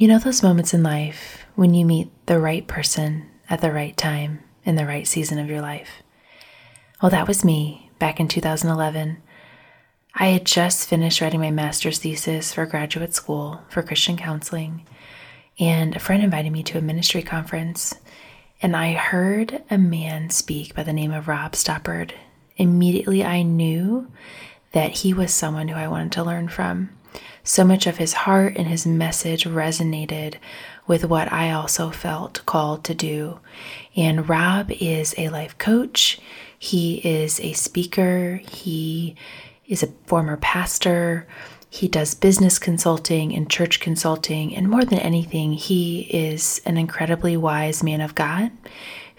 You know those moments in life when you meet the right person at the right time in the right season of your life? Well, that was me back in 2011. I had just finished writing my master's thesis for graduate school for Christian counseling, and a friend invited me to a ministry conference, and I heard a man speak by the name of Rob Stoppard. Immediately, I knew that he was someone who I wanted to learn from. So much of his heart and his message resonated with what I also felt called to do. And Rob is a life coach, he is a speaker, he is a former pastor. He does business consulting and church consulting, and more than anything, he is an incredibly wise man of God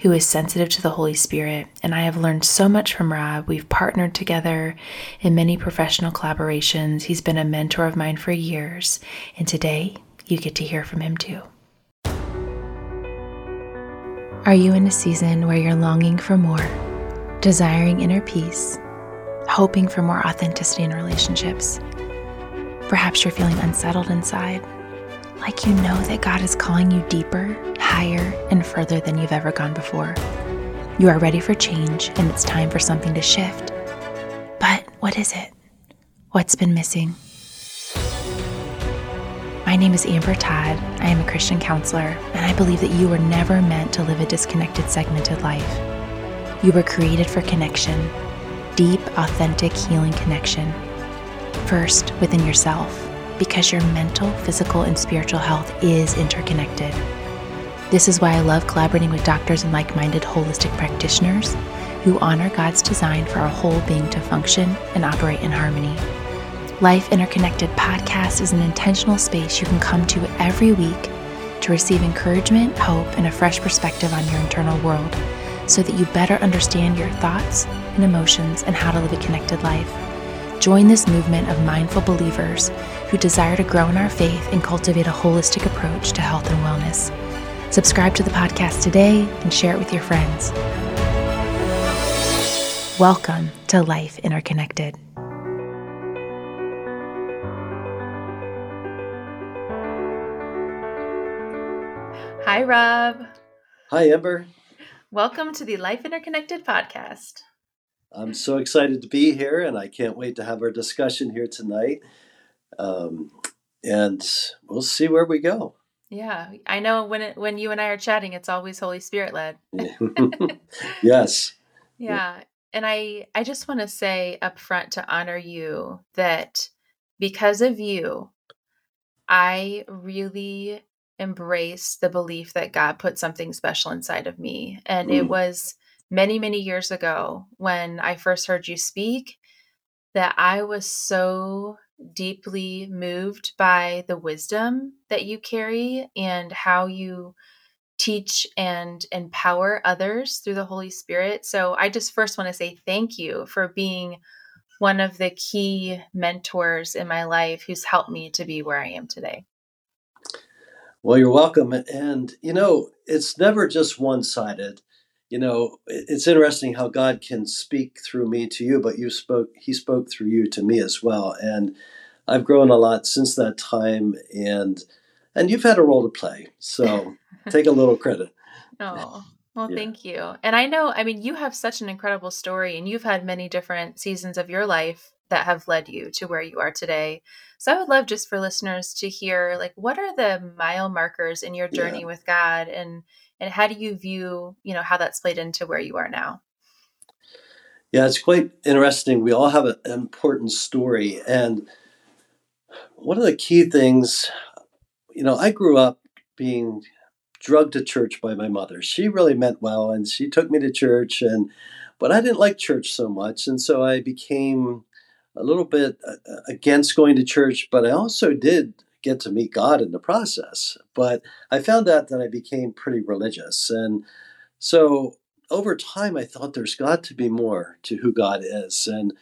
who is sensitive to the Holy Spirit. And I have learned so much from Rob. We've partnered together in many professional collaborations. He's been a mentor of mine for years. And today, you get to hear from him too. Are you in a season where you're longing for more, desiring inner peace, hoping for more authenticity in relationships? Perhaps you're feeling unsettled inside like you know that God is calling you deeper, higher, and further than you've ever gone before. You are ready for change and it's time for something to shift. But what is it? What's been missing? My name is Amber Todd. I am a Christian counselor, and I believe that you were never meant to live a disconnected, segmented life. You were created for connection, deep, authentic, healing connection. First, within yourself because your mental, physical, and spiritual health is interconnected. This is why I love collaborating with doctors and like minded holistic practitioners who honor God's design for our whole being to function and operate in harmony. Life Interconnected podcast is an intentional space you can come to every week to receive encouragement, hope, and a fresh perspective on your internal world so that you better understand your thoughts and emotions and how to live a connected life. Join this movement of mindful believers who desire to grow in our faith and cultivate a holistic approach to health and wellness. Subscribe to the podcast today and share it with your friends. Welcome to Life Interconnected. Hi, Rob. Hi, Amber. Welcome to the Life Interconnected podcast. I'm so excited to be here, and I can't wait to have our discussion here tonight. Um, and we'll see where we go. Yeah, I know when it, when you and I are chatting, it's always Holy Spirit led. yes. Yeah, and I I just want to say up front to honor you that because of you, I really embrace the belief that God put something special inside of me, and mm. it was many, many years ago when I first heard you speak that I was so deeply moved by the wisdom that you carry and how you teach and empower others through the Holy Spirit. So I just first want to say thank you for being one of the key mentors in my life who's helped me to be where I am today. Well, you're welcome. And, you know, it's never just one sided you know, it's interesting how God can speak through me to you, but you spoke, He spoke through you to me as well. And I've grown a lot since that time, and and you've had a role to play. So take a little credit. Oh, well, yeah. thank you. And I know, I mean, you have such an incredible story, and you've had many different seasons of your life that have led you to where you are today. So I would love just for listeners to hear, like, what are the mile markers in your journey yeah. with God, and and how do you view you know how that's played into where you are now? Yeah it's quite interesting. We all have an important story. And one of the key things you know i grew up being drugged to church by my mother. She really meant well and she took me to church and but i didn't like church so much. And so i became a little bit uh, against going to church but i also did get to meet God in the process. But I found out that I became pretty religious. And so over time, I thought there's got to be more to who God is. And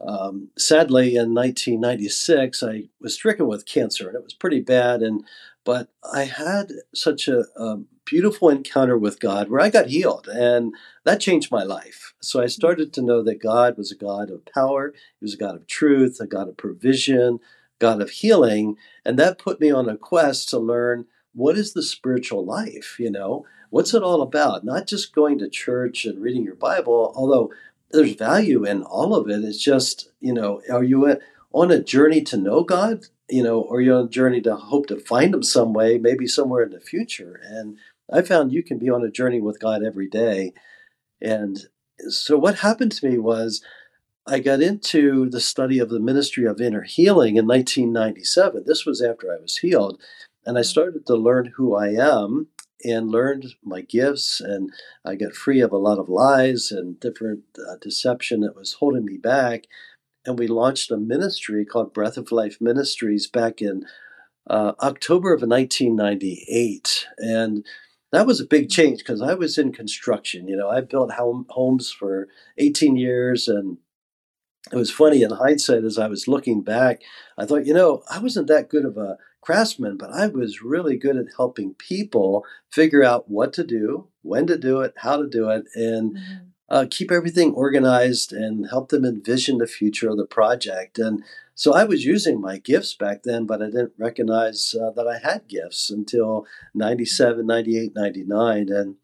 um, sadly, in 1996, I was stricken with cancer, and it was pretty bad. And but I had such a, a, beautiful encounter with God where I got healed, and that changed my life. So I started to know that God was a God of power, He was a God of truth, a God of provision, God of healing. And that put me on a quest to learn what is the spiritual life, you know? What's it all about? Not just going to church and reading your Bible, although there's value in all of it. It's just, you know, are you on a journey to know God, you know, or you're on a journey to hope to find Him some way, maybe somewhere in the future? And I found you can be on a journey with God every day. And so what happened to me was I got into the study of the ministry of inner healing in 1997. This was after I was healed. And I mm. started to learn who I am and learned my gifts. And I got free of a lot of lies and different uh, deception that was holding me back. And we launched a ministry called Breath of Life Ministries back in uh, October of 1998. And that was a big change because I was in construction. You know, I built home, homes for 18 years. And it was funny in hindsight as I was looking back, I thought, you know, I wasn't that good of a craftsman, but I was really good at helping people figure out what to do, when to do it, how to do it, and mm-hmm. uh, keep everything organized and help them envision the future of the project. And so I was using my gifts back then, but I didn't recognize uh, that I had gifts until 97, 98, 99. And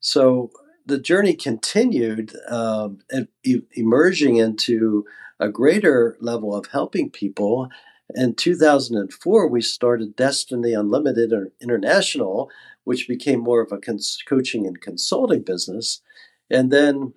so the journey continued, um, e- emerging into a greater level of helping people. In 2004, we started Destiny Unlimited International, which became more of a cons- coaching and consulting business. And then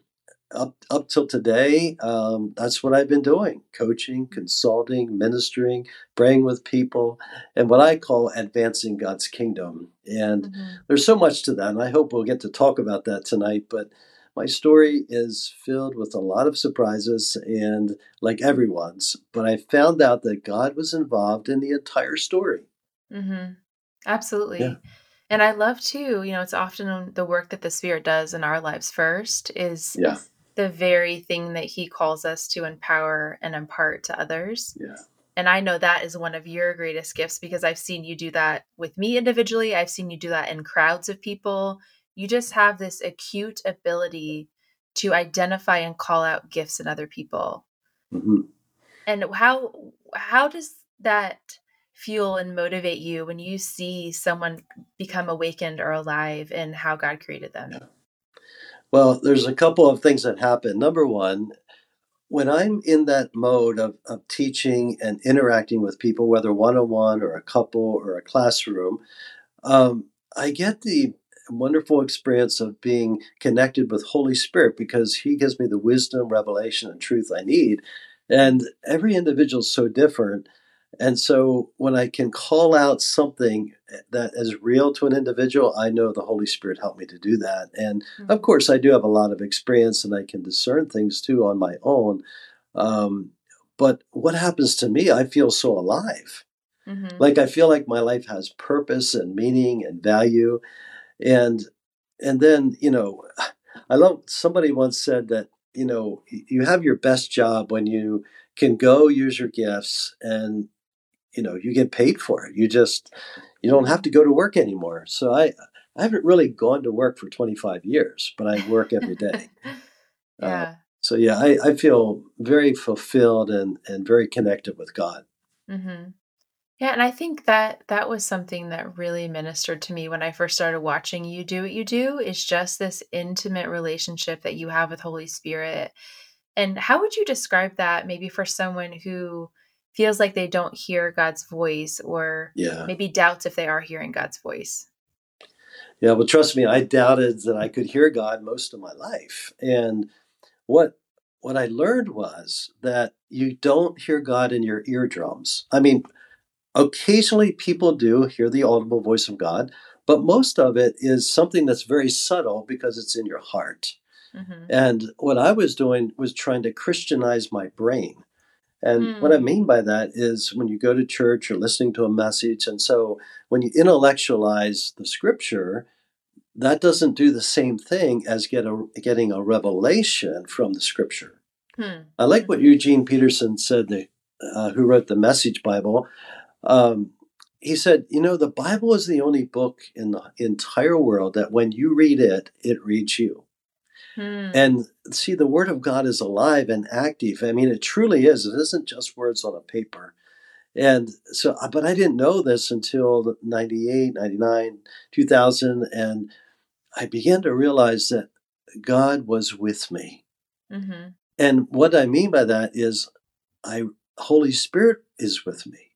up up till today, um, that's what I've been doing: coaching, consulting, ministering, praying with people, and what I call advancing God's kingdom. And mm-hmm. there's so much to that, and I hope we'll get to talk about that tonight. But my story is filled with a lot of surprises, and like everyone's, but I found out that God was involved in the entire story. Mm-hmm. Absolutely. Yeah. And I love too, you know, it's often the work that the Spirit does in our lives first is yeah the very thing that he calls us to empower and impart to others. Yeah. And I know that is one of your greatest gifts because I've seen you do that with me individually. I've seen you do that in crowds of people. You just have this acute ability to identify and call out gifts in other people. Mm-hmm. And how how does that fuel and motivate you when you see someone become awakened or alive in how God created them? Yeah. Well, there's a couple of things that happen. Number one, when I'm in that mode of, of teaching and interacting with people, whether one on one or a couple or a classroom, um, I get the wonderful experience of being connected with Holy Spirit because He gives me the wisdom, revelation, and truth I need. And every individual is so different. And so when I can call out something that is real to an individual, I know the Holy Spirit helped me to do that. And mm-hmm. of course, I do have a lot of experience and I can discern things too on my own. Um, but what happens to me, I feel so alive. Mm-hmm. Like I feel like my life has purpose and meaning and value. And and then, you know, I love somebody once said that, you know, you have your best job when you can go use your gifts and you know you get paid for it. You just you don't have to go to work anymore. So i i haven't really gone to work for 25 years but i work every day. Uh, yeah. uh, so yeah I, I feel very fulfilled and and very connected with god. Mm-hmm. yeah and i think that that was something that really ministered to me when i first started watching you do what you do is just this intimate relationship that you have with holy spirit. And how would you describe that maybe for someone who feels like they don't hear God's voice or yeah. maybe doubts if they are hearing God's voice. Yeah, well, trust me, I doubted that I could hear God most of my life. And what what I learned was that you don't hear God in your eardrums. I mean, occasionally people do hear the audible voice of God, but most of it is something that's very subtle because it's in your heart. Mm-hmm. And what I was doing was trying to Christianize my brain. And mm. what I hmm. mean by that is when you go to church, you're listening to a message. And so when you intellectualize the scripture, that doesn't do the same thing as get a, getting a revelation from the scripture. Hmm. I like what Eugene Peterson said, the, uh, who wrote the Message Bible. Um, he said, You know, the Bible is the only book in the entire world that when you read it, it reads you. Hmm. And see, the Word of God is alive and active. I mean, it truly is. It isn't just words on a paper. And so, uh, but I didn't know this until 98, 99, 2000. And I began to realize that God was with me. Mm-hmm. And what I mean by that is, I Holy Spirit is with me.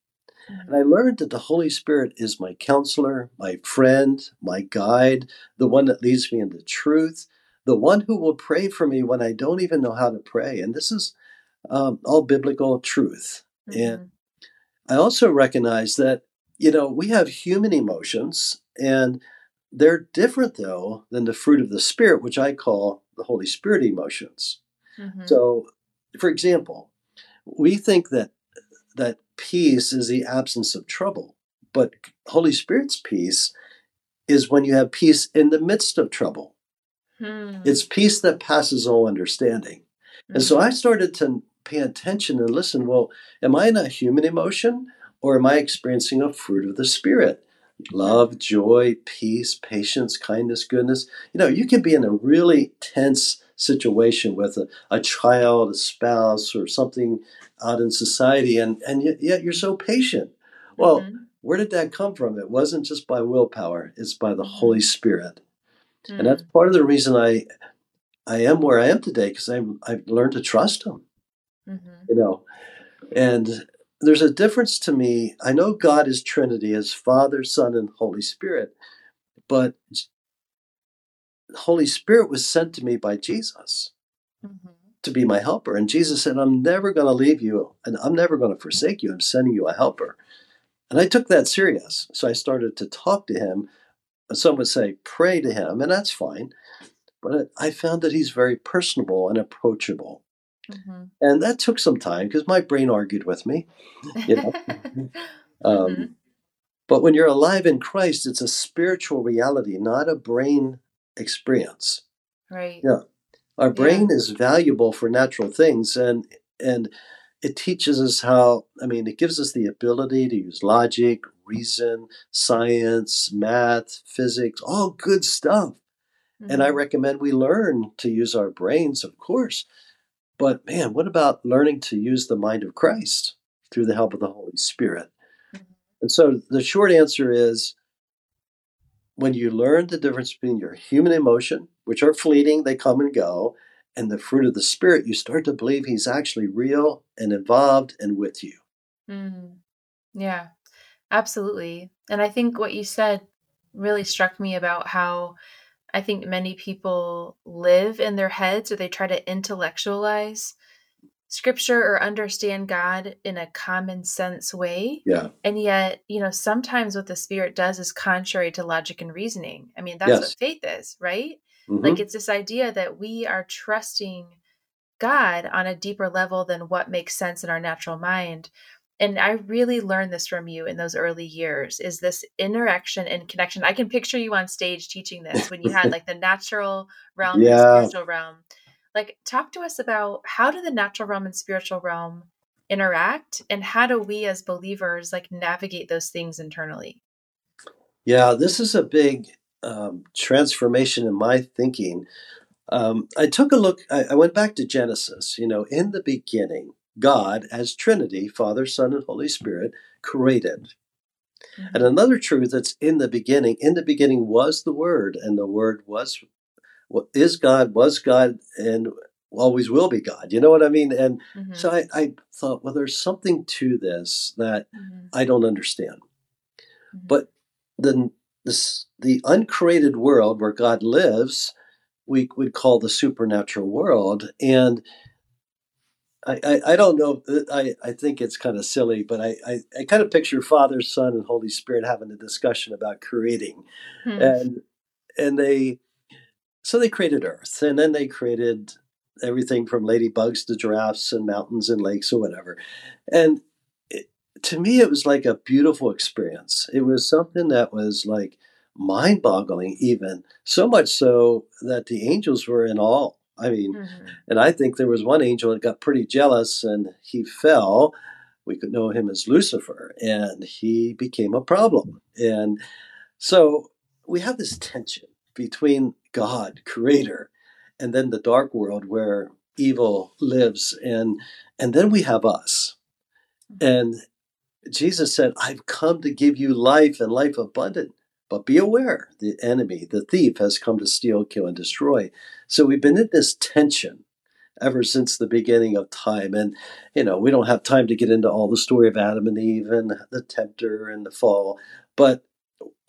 And I learned that the Holy Spirit is my counselor, my friend, my guide, the one that leads me into truth, the one who will pray for me when I don't even know how to pray. And this is um, all biblical truth. Mm-hmm. And I also recognize that, you know, we have human emotions and they're different, though, than the fruit of the Spirit, which I call the Holy Spirit emotions. Mm-hmm. So, for example, we think that that peace is the absence of trouble. But Holy Spirit's peace is when you have peace in the midst of trouble. Hmm. It's peace that passes all understanding. Mm-hmm. And so. I started to pay attention and listen. Well, am I in a human emotion or am I experiencing a fruit of the Spirit? Love, joy, peace, patience, kindness, goodness. You know, you can be in a really tense situation with a, a child, a spouse, or something out in society, and, and yet, yet you're so patient. Well, mm-hmm. where did that come from? It wasn't just by willpower, it's by the Holy mm-hmm. Spirit. Mm-hmm. And that's mm. part of the reason I I am where I am today because I've, I've learned to trust Him. Mm-hmm. You know, and there's a difference to me. I know God is Trinity as Father, Son, and Holy Spirit, but Holy Spirit was sent to me by Jesus. Mm-hmm to be my helper. And Jesus said, I'm never going to leave you and I'm never going to forsake you. I'm sending you a helper. And I took that serious. So I started to talk to him. Some would say, pray to him, and that's fine. But I found that he's very personable and approachable. Mm-hmm. And that took some time because my brain argued with me. You know? um, mm-hmm. But when you're alive in Christ, it's a spiritual reality, not a brain experience. Right. Yeah. Our brain yeah. is valuable for natural things, and and it teaches us how. I mean, it gives us the ability to use logic, reason, science, math, physics, all good stuff. Mm-hmm. And I mm-hmm. recommend we learn to use our brains, of course. But man, what about learning to use the mind of Christ through the help of the Holy Spirit? Mm-hmm. And so the short answer is when you learn the difference between your human emotion, which are fleeting, they come and go, and the fruit of the Spirit, you start to believe He's actually real and involved and with you. Mm. Yeah, absolutely. And I think what you said really struck me about how I think many people live in their heads or they try to intellectualize scripture or understand God in a common sense way. Yeah. And yet, you know, sometimes what the spirit does is contrary to logic and reasoning. I mean, that's yes. what faith is, right? Mm-hmm. Like it's this idea that we are trusting God on a deeper level than what makes sense in our natural mind. And I really learned this from you in those early years is this interaction and connection. I can picture you on stage teaching this when you had like the natural realm yeah. and spiritual realm like talk to us about how do the natural realm and spiritual realm interact and how do we as believers like navigate those things internally yeah this is a big um, transformation in my thinking um, i took a look I, I went back to genesis you know in the beginning god as trinity father son and holy spirit created Mm-hmm. And another truth that's in the beginning, in the beginning was the Word, and the Word was is God, was God, and always will be God. You know what I mean? And mm-hmm. so I, I, thought, well, there's something to this that mm-hmm. I don't understand. Mm-hmm. But the this, the uncreated world where God lives, we would call the supernatural world. And I, I, I, don't know. I, I think it's kind of silly, but I, I, I, kind of picture Father, Son, and Holy Spirit having a discussion about creating, hmm. and and they so they created Earth, and then they created everything from ladybugs to giraffes and mountains and lakes or whatever. And to me, it was like a beautiful experience. It was something that was like mind boggling, even so much so that the angels were in awe. I mean, mm-hmm. and I think there was one angel that got pretty jealous and he fell. We could know him as Lucifer, and he became a problem. And so we have this tension between God, creator, and then the dark world where evil lives and and then we have us. And Jesus said, I've come to give you life and life abundant. But be aware, the enemy, the thief, has come to steal, kill, and destroy. So we've been in this tension ever since the beginning of time. And, you know, we don't have time to get into all the story of Adam and Eve and the tempter and the fall. But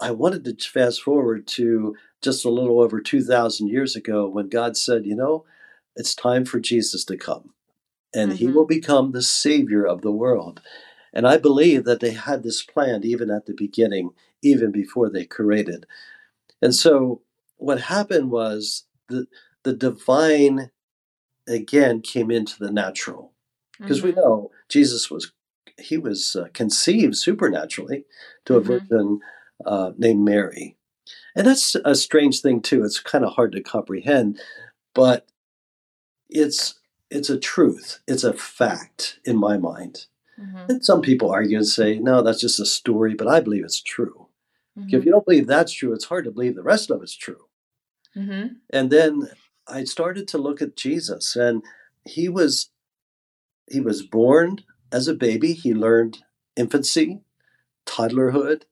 I wanted to fast forward to just a little over 2,000 years ago when God said, you know, it's time for Jesus to come and mm-hmm. he will become the savior of the world. And I believe that they had this planned even at the beginning, even before they created. And so what happened was the, the divine again came into the natural because mm-hmm. we know Jesus was he was uh, conceived supernaturally to a mm-hmm. virgin uh, named Mary, and that's a strange thing too. It's kind of hard to comprehend, but it's it's a truth. It's a fact in my mind. Mm-hmm. And some people argue and say, no, that's just a story, but I believe it's true. Mm-hmm. If you don't believe that's true, it's hard to believe the rest of it's true. Mm-hmm. And then I started to look at Jesus, and he was he was born as a baby. He learned infancy, toddlerhood,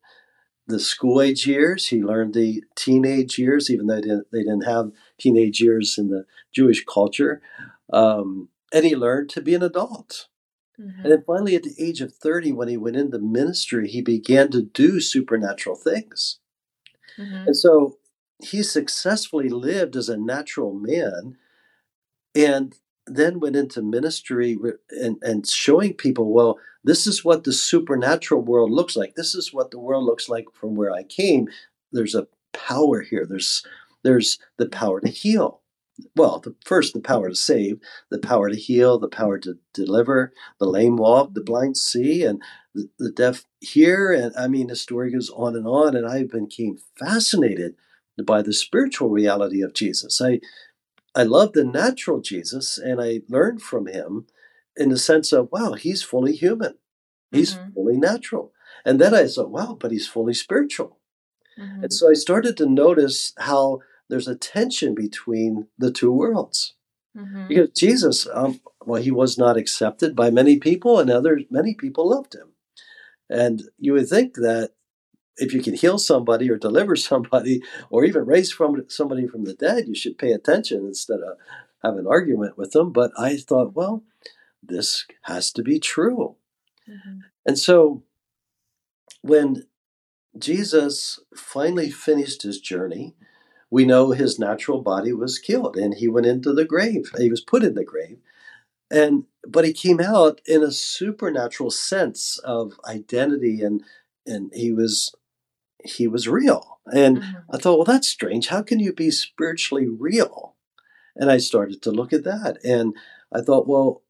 the school age years. He learned the teenage years, even though they didn't, they didn't have teenage years in the Jewish culture. Um, and he learned to be an adult. Mm-hmm. And then finally, at the age of 30, when he went into ministry, he began to do supernatural things. Mm-hmm. And so he successfully lived as a natural man and then went into ministry and, and showing people, well, this is what the supernatural world looks like. This is what the world looks like from where I came. There's a power here. There's there's the power to heal. Well, the, first the power to save, the power to heal, the power to deliver, the lame walk, the blind see, and the, the deaf hear. And I mean, the story goes on and on. And I've became fascinated by the spiritual reality of Jesus. I I love the natural Jesus and I learned from him in the sense of wow, he's fully human. He's mm-hmm. fully natural. And then I thought, wow, but he's fully spiritual. Mm-hmm. And so I started to notice how there's a tension between the two worlds. Mm-hmm. Because Jesus, um, well, he was not accepted by many people, and others, many people loved him. And you would think that if you can heal somebody or deliver somebody or even raise from somebody from the dead, you should pay attention instead of have an argument with them. But I thought, well, this has to be true. Mm-hmm. And so when Jesus finally finished his journey, we know his natural body was killed and he went into the grave. He was put in the grave. And but he came out in a supernatural sense of identity and and he was he was real. And mm-hmm. I thought, well, that's strange. How can you be spiritually real? And I started to look at that. And I thought, well,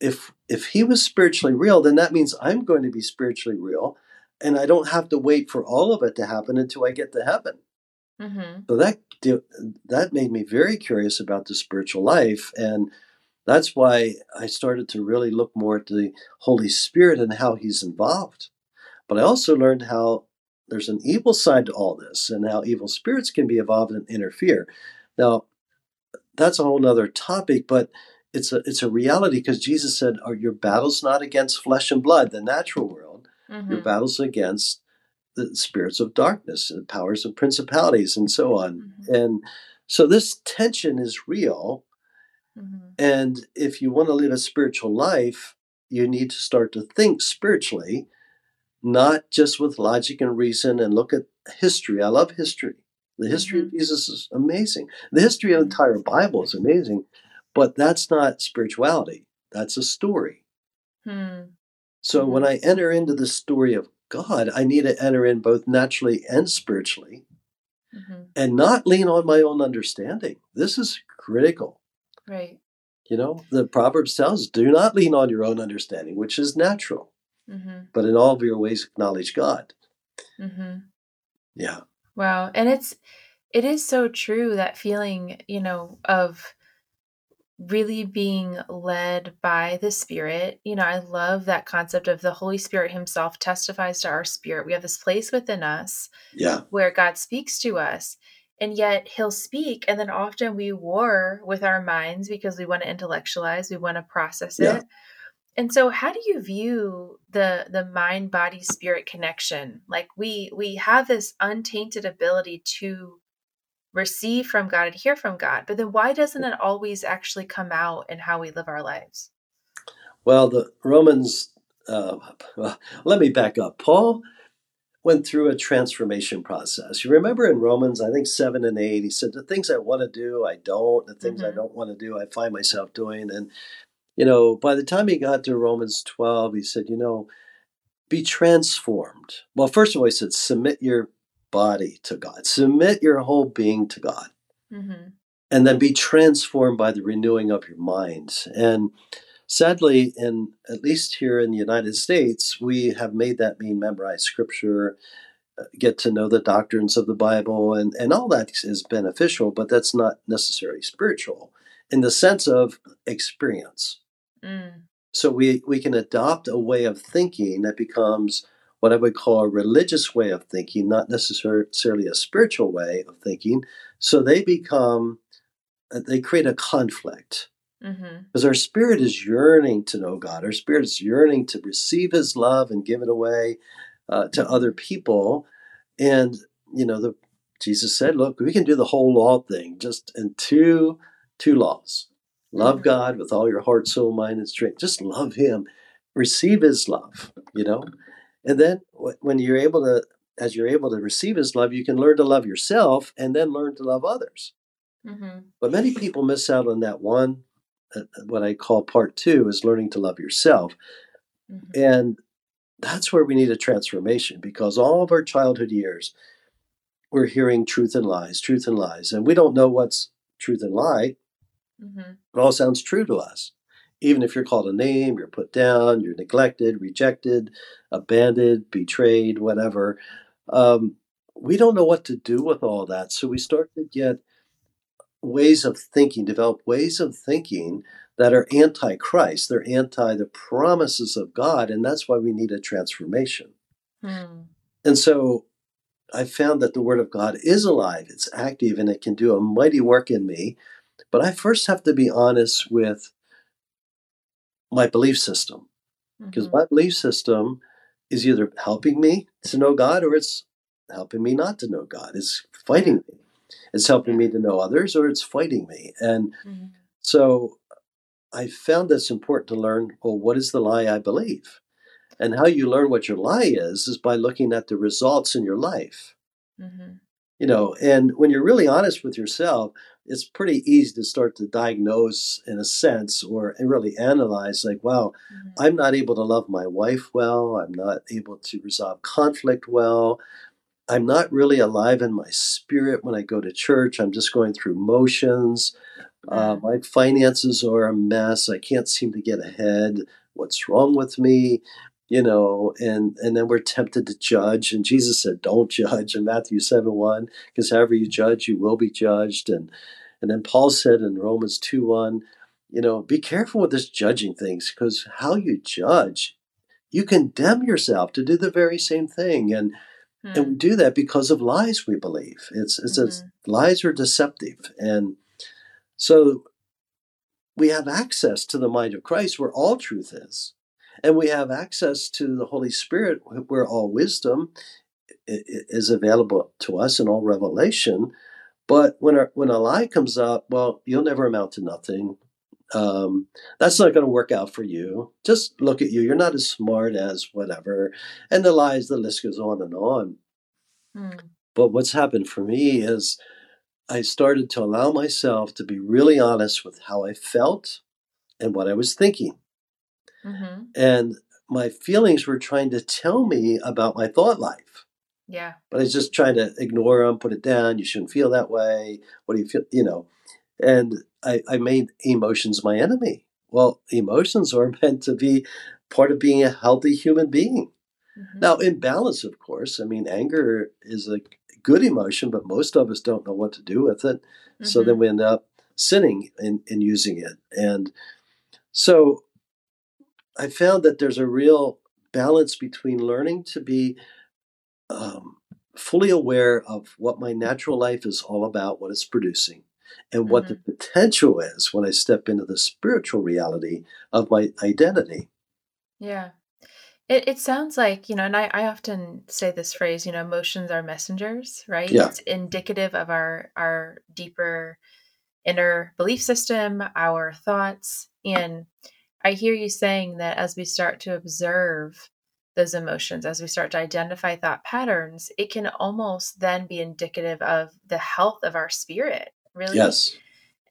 if if he was spiritually real, then that means I'm going to be spiritually real. And I don't have to wait for all of it to happen until I get to heaven. Mm-hmm. So that that made me very curious about the spiritual life, and that's why I started to really look more at the Holy Spirit and how He's involved. But I also learned how there's an evil side to all this and how evil spirits can be involved and interfere. Now, that's a whole other topic, but it's a it's a reality because Jesus said, "Are your battles not against flesh and blood, the natural world? Mm-hmm. Your battles against the spirits of darkness, and powers of principalities, and so on." Mm-hmm. And so this tension is real. Mm-hmm. And if you want to live a spiritual life, you need to start to think spiritually not just with logic and reason and look at history. I love history. The history mm-hmm. of Jesus is amazing. The history of the entire Bible is amazing, but that's not spirituality. That's a story. Hmm. So mm-hmm. when I enter into the story of God, I need to enter in both naturally and spiritually mm-hmm. and not lean on my own understanding. This is critical. Right. You know, the Proverbs tells do not lean on your own understanding, which is natural mm-hmm. but in all of your ways acknowledge God. Mm-hmm. Yeah. Wow. And it's, it is so true that feeling, you know, of really being led by the Spirit. You know, I love that concept of the Holy Spirit Himself testifies to our spirit. We have this place within us yeah. where God speaks to us. And yet he'll speak, and then often we war with our minds because we want to intellectualize, we want to process it. And so how do you view the the mind body spirit connection? Like we we have this untainted ability to receive from God and hear from God, but then why doesn't it always actually come out in how we live our lives? Well, the Romans uh, well, let me back up. Paul went through a transformation process. You remember in Romans, I think 7 and 8, he said, The things I want to do, I don't. The things mm-hmm. I don't want to do, I find myself doing. And, you know, by the time he got to Romans 12, he said, You know, be transformed. Well, first of all, he said, Submit your body to God, submit your whole being to God. Mm-hmm. And then be transformed by the renewing of your mind. And Sadly, in at least here in the United States, we have made that mean memorize scripture, uh, get to know the doctrines of the Bible, and, and all that is beneficial, but that's not necessarily spiritual in the sense of experience. Mm. So we, we can adopt a way of thinking that becomes what I would call a religious way of thinking, not necessarily a spiritual way of thinking. So they become, uh, they create a conflict. Mm-hmm. Because our spirit is yearning to know God. Our spirit is yearning to receive His love and give it away uh, to other people. And you know, the Jesus said, "Look, we can do the whole law thing just in two two laws: love mm-hmm. God with all your heart, soul, mind, and strength. Just love Him, receive His love. You know, and then when you're able to, as you're able to receive His love, you can learn to love yourself, and then learn to love others." Mm-hmm. But many people miss out on that one uh, what I call part two is learning to love yourself. Mm-hmm. And that's where we need a transformation because all of our childhood years, we're hearing truth and lies, truth and lies. And we don't know what's truth and lie. Mm-hmm. It all sounds true to us. Even if you're called a name, you're put down, you're neglected, rejected, abandoned, betrayed, whatever. Um, we don't know what to do with all that. So we start to get ways of thinking, develop ways of thinking that are anti Christ. They're anti the promises of God, and that's why we need a transformation. Hmm. And so I found that the Word of God is alive, it's active, and it can do a mighty work in me. But I first have to be honest with my belief system. Because mm-hmm. my belief system is either helping me to know God or it's helping me not to know God. It's fighting me. It's helping me to know others or it's fighting me. And mm-hmm. so I found that's important to learn well, what is the lie I believe? And how you learn what your lie is, is by looking at the results in your life. Mm-hmm. You know, and when you're really honest with yourself, it's pretty easy to start to diagnose in a sense or really analyze like wow mm-hmm. i'm not able to love my wife well i'm not able to resolve conflict well I'm not really alive in my spirit when I go to church. I'm just going through motions. Uh, mm. my finances are a mess. I can't seem to get ahead. What's wrong with me? You know, and and then we're tempted to judge. And Jesus said, "Don't judge." In Matthew seven one, because however you judge, you will be judged. And and then Paul said in Romans two one, you know, be careful with this judging things, because how you judge, you condemn yourself to do the very same thing. And and we hmm. do that because of lies we believe. It's, it's mm-hmm. a, lies are deceptive. And so we have access to the mind of Christ where all truth is. And we have access to the Holy Spirit where all wisdom is available to us and all revelation. But when a, when a lie comes up, well, you'll never amount to nothing um, that's not going to work out for you. Just look at you. You're not as smart as whatever. And the lies, the list goes on and on. Mm. But what's happened for me is I started to allow myself to be really honest with how I felt and what I was thinking. Mm-hmm. And my feelings were trying to tell me about my thought life. Yeah. But I was just trying to ignore them, put it down. You shouldn't feel that way. What do you feel? You know. And I, I made emotions my enemy. Well, emotions are meant to be part of being a healthy human being. Mm-hmm. Now, in balance, of course, I mean, anger is a good emotion, but most of us don't know what to do with it. Mm-hmm. So then mm-hmm. we end up sinning in, in using it. And so I found that there's a real balance between learning to be um, fully aware of what my natural life is all about, what it's producing, and what mm-hmm. the potential is when I step into the spiritual reality of my identity. Yeah. It, it sounds like, you know, and I, I often say this phrase, you know, emotions are messengers, right? Yeah. It's indicative of our our deeper inner belief system, our thoughts. And I hear you saying that as we start to observe those emotions, as we start to identify thought patterns, it can almost then be indicative of the health of our spirit, really. Yes.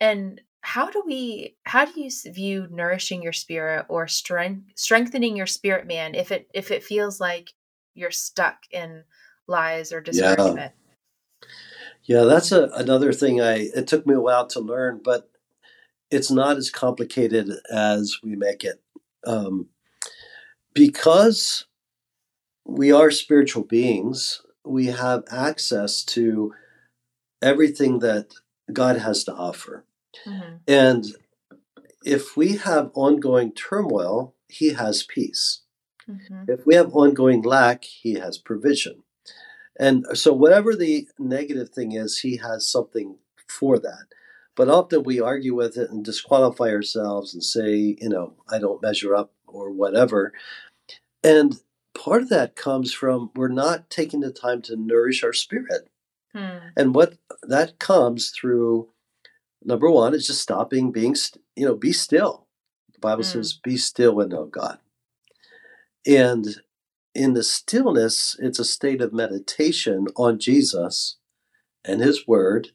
And how do we how do you view nourishing your spirit or strength strengthening your spirit man if it if it feels like you're stuck in lies or discouragement? Yeah, that's a, another thing I it took me a while to learn, but it's not as complicated as we make it. Um, because we are spiritual beings, we have access to everything that God has to offer. Mm-hmm. And if we have ongoing turmoil, He has peace. Mm-hmm. If we have ongoing lack, He has provision. And so, whatever the negative thing is, He has something for that. But often we argue with it and disqualify ourselves and say, you know, I don't measure up or whatever. And part of that comes from we're not taking the time to nourish our spirit. Hmm. And what that comes through number one is just stopping being, you know, be still. The Bible mm. says, be still and know God. And in the stillness, it's a state of meditation on Jesus and his word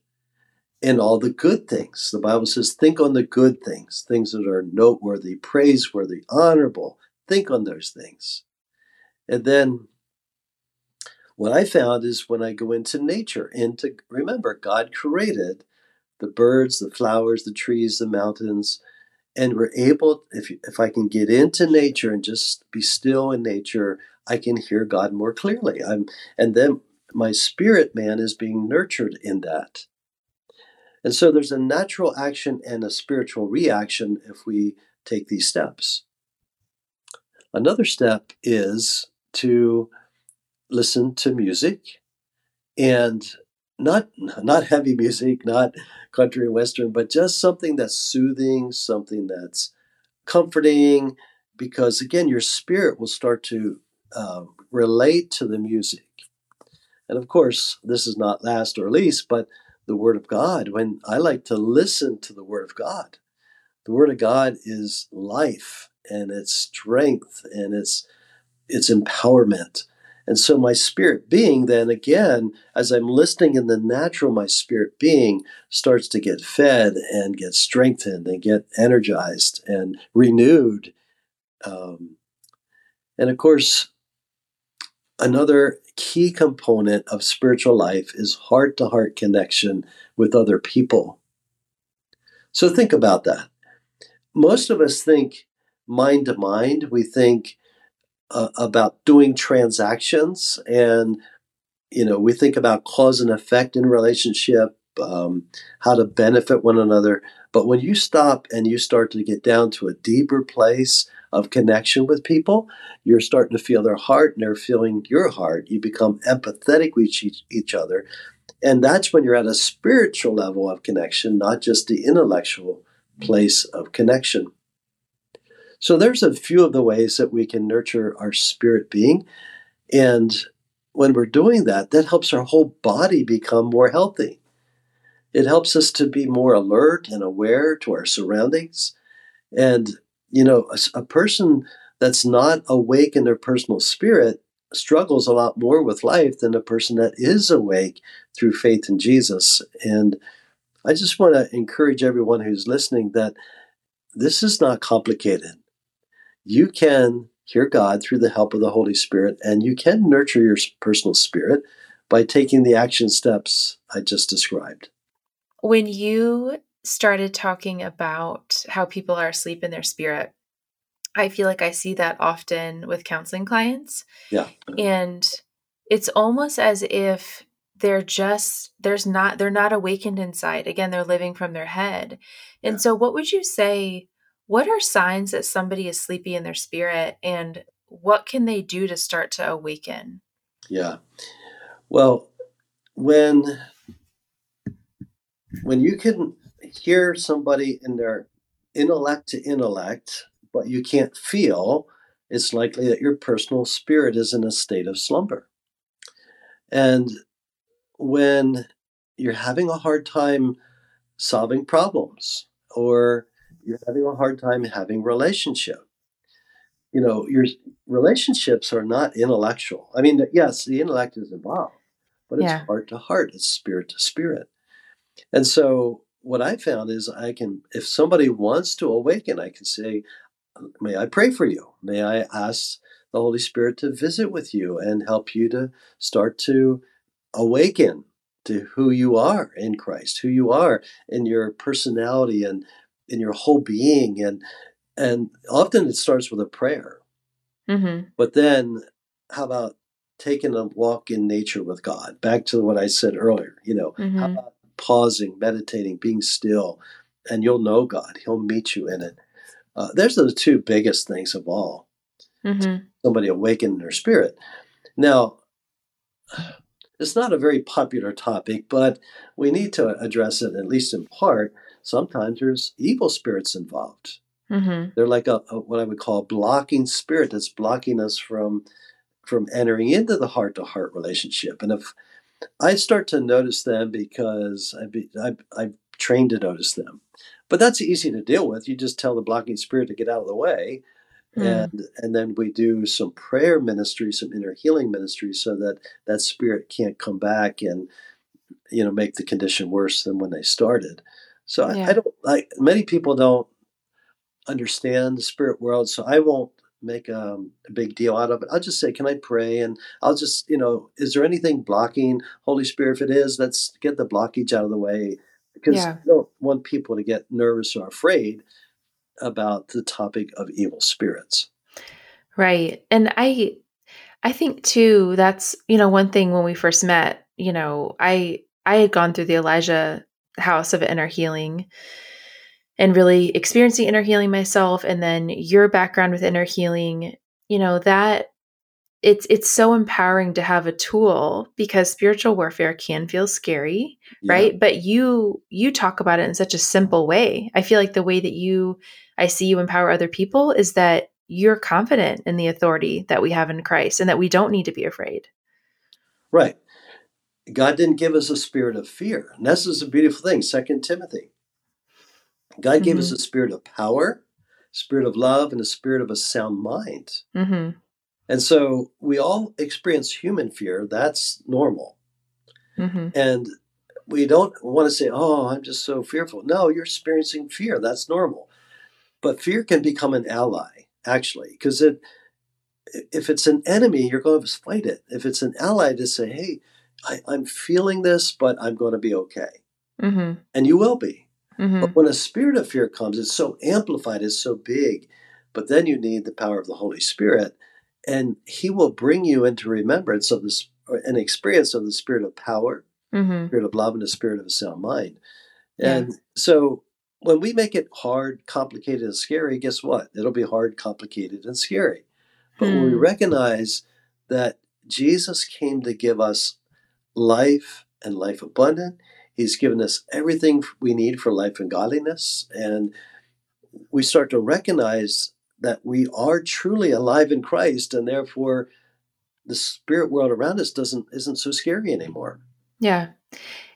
and all the good things. The Bible says, think on the good things, things that are noteworthy, praiseworthy, honorable. Think on those things. And then what I found is when I go into nature, into remember, God created the birds, the flowers, the trees, the mountains, and we're able if if I can get into nature and just be still in nature, I can hear God more clearly. I'm and then my spirit man is being nurtured in that. And so there's a natural action and a spiritual reaction if we take these steps. Another step is to listen to music and not not heavy music, not country and western, but just something that's soothing, something that's comforting, because again, your spirit will start to uh, relate to the music. And of course, this is not last or least, but the Word of God. When I like to listen to the Word of God, the Word of God is life and it's strength and it's it's empowerment. And so my spirit being, then again, as I'm listening in the natural, my spirit being starts to get fed and get strengthened and get energized and renewed. Um, and of course, another key component of spiritual life is heart to heart connection with other people. So think about that. Most of us think mind to mind. We think uh, about doing transactions and you know we think about cause and effect in relationship um, how to benefit one another but when you stop and you start to get down to a deeper place of connection with people you're starting to feel their heart and they're feeling your heart you become empathetic with each, each other and that's when you're at a spiritual level of connection not just the intellectual place of connection so there's a few of the ways that we can nurture our spirit being. And when we're doing that, that helps our whole body become more healthy. It helps us to be more alert and aware to our surroundings. And, you know, a, a person that's not awake in their personal spirit struggles a lot more with life than a person that is awake through faith in Jesus. And I just want to encourage everyone who's listening that this is not complicated you can hear God through the help of the Holy Spirit, and you can nurture your personal spirit by taking the action steps I just described. When you started talking about how people are asleep in their spirit, I feel like I see that often with counseling clients. Yeah. And it's almost as if they're just there's not they're not awakened inside. Again, they're living from their head. And yeah. so what would you say what are signs that somebody is sleepy in their spirit and what can they do to start to awaken? Yeah. Well, when when you can hear somebody in their intellect to intellect, but you can't feel, it's likely that your personal spirit is in a state of slumber. And when you're having a hard time solving problems or you're having a hard time having relationship you know your relationships are not intellectual i mean yes the intellect is involved but it's yeah. heart to heart it's spirit to spirit and so what i found is i can if somebody wants to awaken i can say may i pray for you may i ask the holy spirit to visit with you and help you to start to awaken to who you are in Christ, who you are in your personality and in your whole being, and and often it starts with a prayer. Mm-hmm. But then, how about taking a walk in nature with God? Back to what I said earlier. You know, mm-hmm. how about pausing, meditating, being still, and you'll know God. He'll meet you in it. Uh, there's the two biggest things of all. Mm-hmm. Somebody awaken their spirit. Now, it's not a very popular topic, but we need to address it at least in part. Sometimes there's evil spirits involved. Mm-hmm. They're like a, a, what I would call a blocking spirit that's blocking us from from entering into the heart to heart relationship. And if I start to notice them because I be, I, I'm trained to notice them, but that's easy to deal with. You just tell the blocking spirit to get out of the way, Mm. And and then we do some prayer ministry, some inner healing ministry, so that that spirit can't come back and you know make the condition worse than when they started. So yeah. I, I don't like many people don't understand the spirit world, so I won't make um, a big deal out of it. I'll just say, "Can I pray?" And I'll just, you know, is there anything blocking Holy Spirit? If it is, let's get the blockage out of the way because yeah. I don't want people to get nervous or afraid about the topic of evil spirits. Right. And I I think too that's, you know, one thing when we first met, you know, I I had gone through the Elijah house of inner healing and really experiencing inner healing myself and then your background with inner healing, you know, that it's it's so empowering to have a tool because spiritual warfare can feel scary yeah. right? But you you talk about it in such a simple way. I feel like the way that you i see you empower other people is that you're confident in the authority that we have in christ and that we don't need to be afraid. Right. God didn't give us a spirit of fear and this is a beautiful thing. Second timothy god mm-hmm. gave us mm-hmm. a spirit of power spirit of love and a spirit of a sound mind mm-hmm. And so we all experience human fear. That's normal. Mm-hmm. And we don't want to say, oh, I'm just so fearful. No, you're experiencing fear. That's normal. But fear can become an ally, actually, because it, if it's an enemy, you're going to fight it. If it's an ally, to say, hey, I, am feeling this, but I'm going to be okay. Mm-hmm. And you will be. Mm-hmm. But when a spirit of fear comes, it's so amplified, it's so big. But then you need the power of the Holy Spirit and he will bring you into remembrance of this an experience of the spirit of power mm-hmm. spirit of love and the spirit of a sound mind and yeah. so when we make it hard complicated and scary guess what it'll be hard complicated and scary but when we hmm. recognize that jesus came to give us life and life abundant he's given us everything we need for life and godliness and we start to recognize that we are truly alive in Christ and therefore the spirit world around us doesn't isn't so scary anymore. Yeah.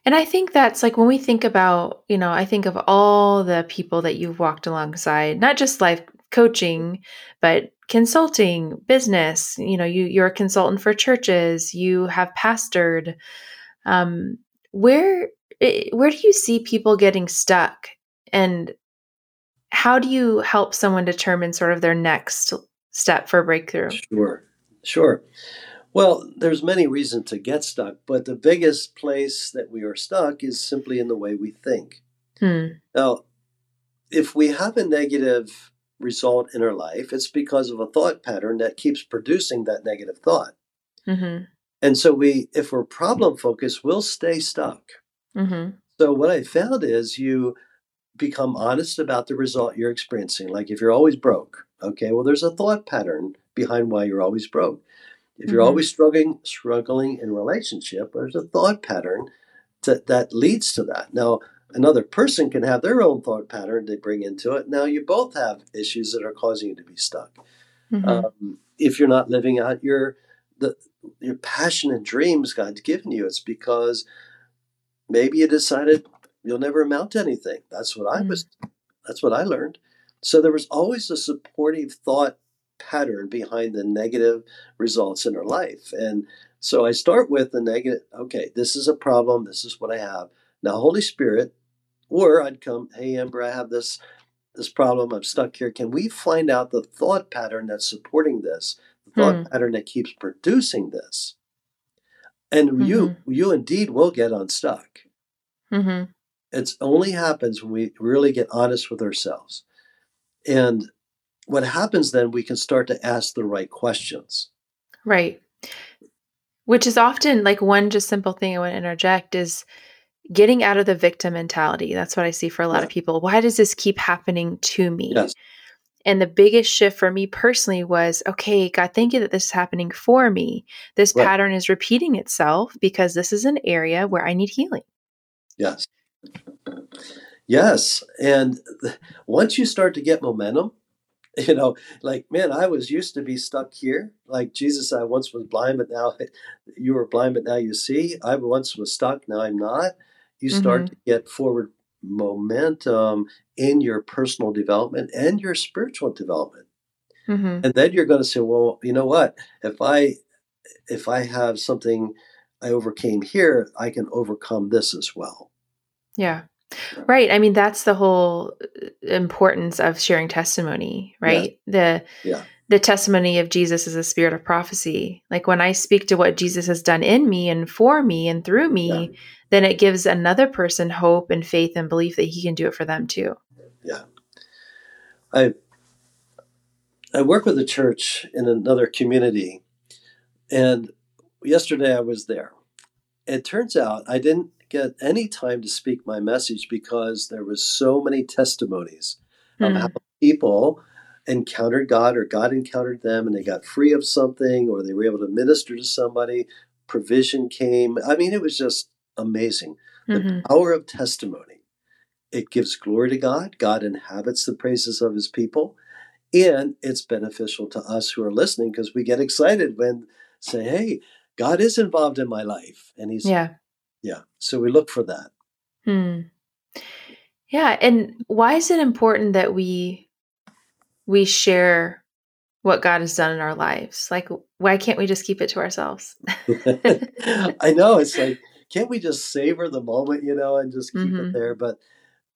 And I think that's like when we think about, you know, I think of all the people that you've walked alongside, not just life coaching, but consulting, business, you know, you you're a consultant for churches, you have pastored. Um where eh, where do you see people getting stuck and how do you help someone determine sort of their next step for breakthrough? Sure, sure. Well, there's many reasons to get stuck, but the biggest place that we are stuck is simply in the way we think. Hmm. Now, if we have a negative result in our life, it's because of a thought pattern that keeps producing that negative thought. Mm-hmm. And so we, if we're problem focused, we'll stay stuck. Mm-hmm. So what I found is you become honest about the result you're experiencing. Like if you're always broke, okay, well, there's a thought pattern behind why you're always broke. If you're mm-hmm. always struggling, struggling in relationship, there's a thought pattern that, that leads to that. Now, another person can have their own thought pattern they bring into it. Now, you both have issues that are causing you to be stuck. mm-hmm. um, if you're not living out your the your passion and dreams God's given you, it's because maybe you decided you'll never amount to anything. That's what I was. Mm-hmm. That's what I learned. So there was always a supportive thought pattern behind the negative results in our life, and so I start with the negative. Okay, this is a problem. This is what I have. Now, Holy Spirit, or I'd come, hey Amber, I have this this problem. I'm stuck here. Can we find out the thought pattern that's supporting this? The thought hmm. pattern that keeps producing this? And mm-hmm. you you indeed will get unstuck. Mm-hmm. It only happens when we really get honest with ourselves. And what happens then, we can start to ask the right questions. Right. Which is often like one just simple thing I want to interject is getting out of the victim mentality. That's what I see for a lot yeah. of people. Why does this keep happening to me? Yes. And the biggest shift for me personally was okay, God, thank you that this is happening for me. This right. pattern is repeating itself because this is an area where I need healing. Yes. Yes. And once you start to get momentum, you know, like, man, I was used to be stuck here. Like Jesus, I once was blind, but now you were blind, but now you see. I once was stuck, now I'm not. You start mm-hmm. to get forward momentum in your personal development and your spiritual development. Mm-hmm. And then you're going to say, well, you know what? If I if I have something I overcame here, I can overcome this as well. Yeah. Right. I mean, that's the whole uh, importance of sharing testimony, right? Yeah. The yeah. the testimony of Jesus is a spirit of prophecy. Like when I speak to what Jesus has done in me and for me and through me, yeah. Then it gives another person hope and faith and belief that he can do it for them too. Yeah. I I work with a church in another community and yesterday I was there. It turns out I didn't get any time to speak my message because there was so many testimonies mm. of hmm. how people encountered God or God encountered them and they got free of something or they were able to minister to somebody. Provision came. I mean, it was just amazing. Mm-hmm. The power of testimony. It gives glory to God. God inhabits the praises of his people. And it's beneficial to us who are listening because we get excited when say, hey, God is involved in my life. And he's yeah. Yeah. So we look for that. Hmm. Yeah. And why is it important that we we share what God has done in our lives? Like why can't we just keep it to ourselves? I know. It's like, can't we just savor the moment, you know, and just keep mm-hmm. it there? But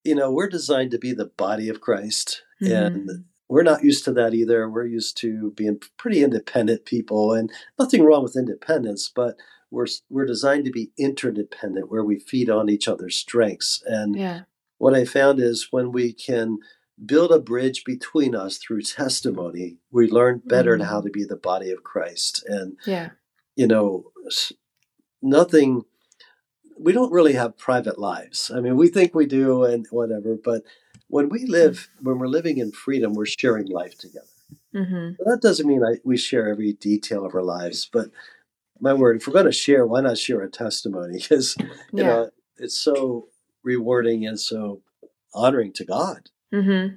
you know, we're designed to be the body of Christ. Mm-hmm. And we're not used to that either. We're used to being pretty independent people and nothing wrong with independence, but we're we're designed to be interdependent where we feed on each other's strengths and yeah. what i found is when we can build a bridge between us through testimony we learn better mm-hmm. how to be the body of christ and yeah you know nothing we don't really have private lives i mean we think we do and whatever but when we live when we're living in freedom we're sharing life together mm-hmm. that doesn't mean I, we share every detail of our lives but my word, if we're going to share, why not share a testimony? Because you yeah. know it's so rewarding and so honoring to God. Mm-hmm.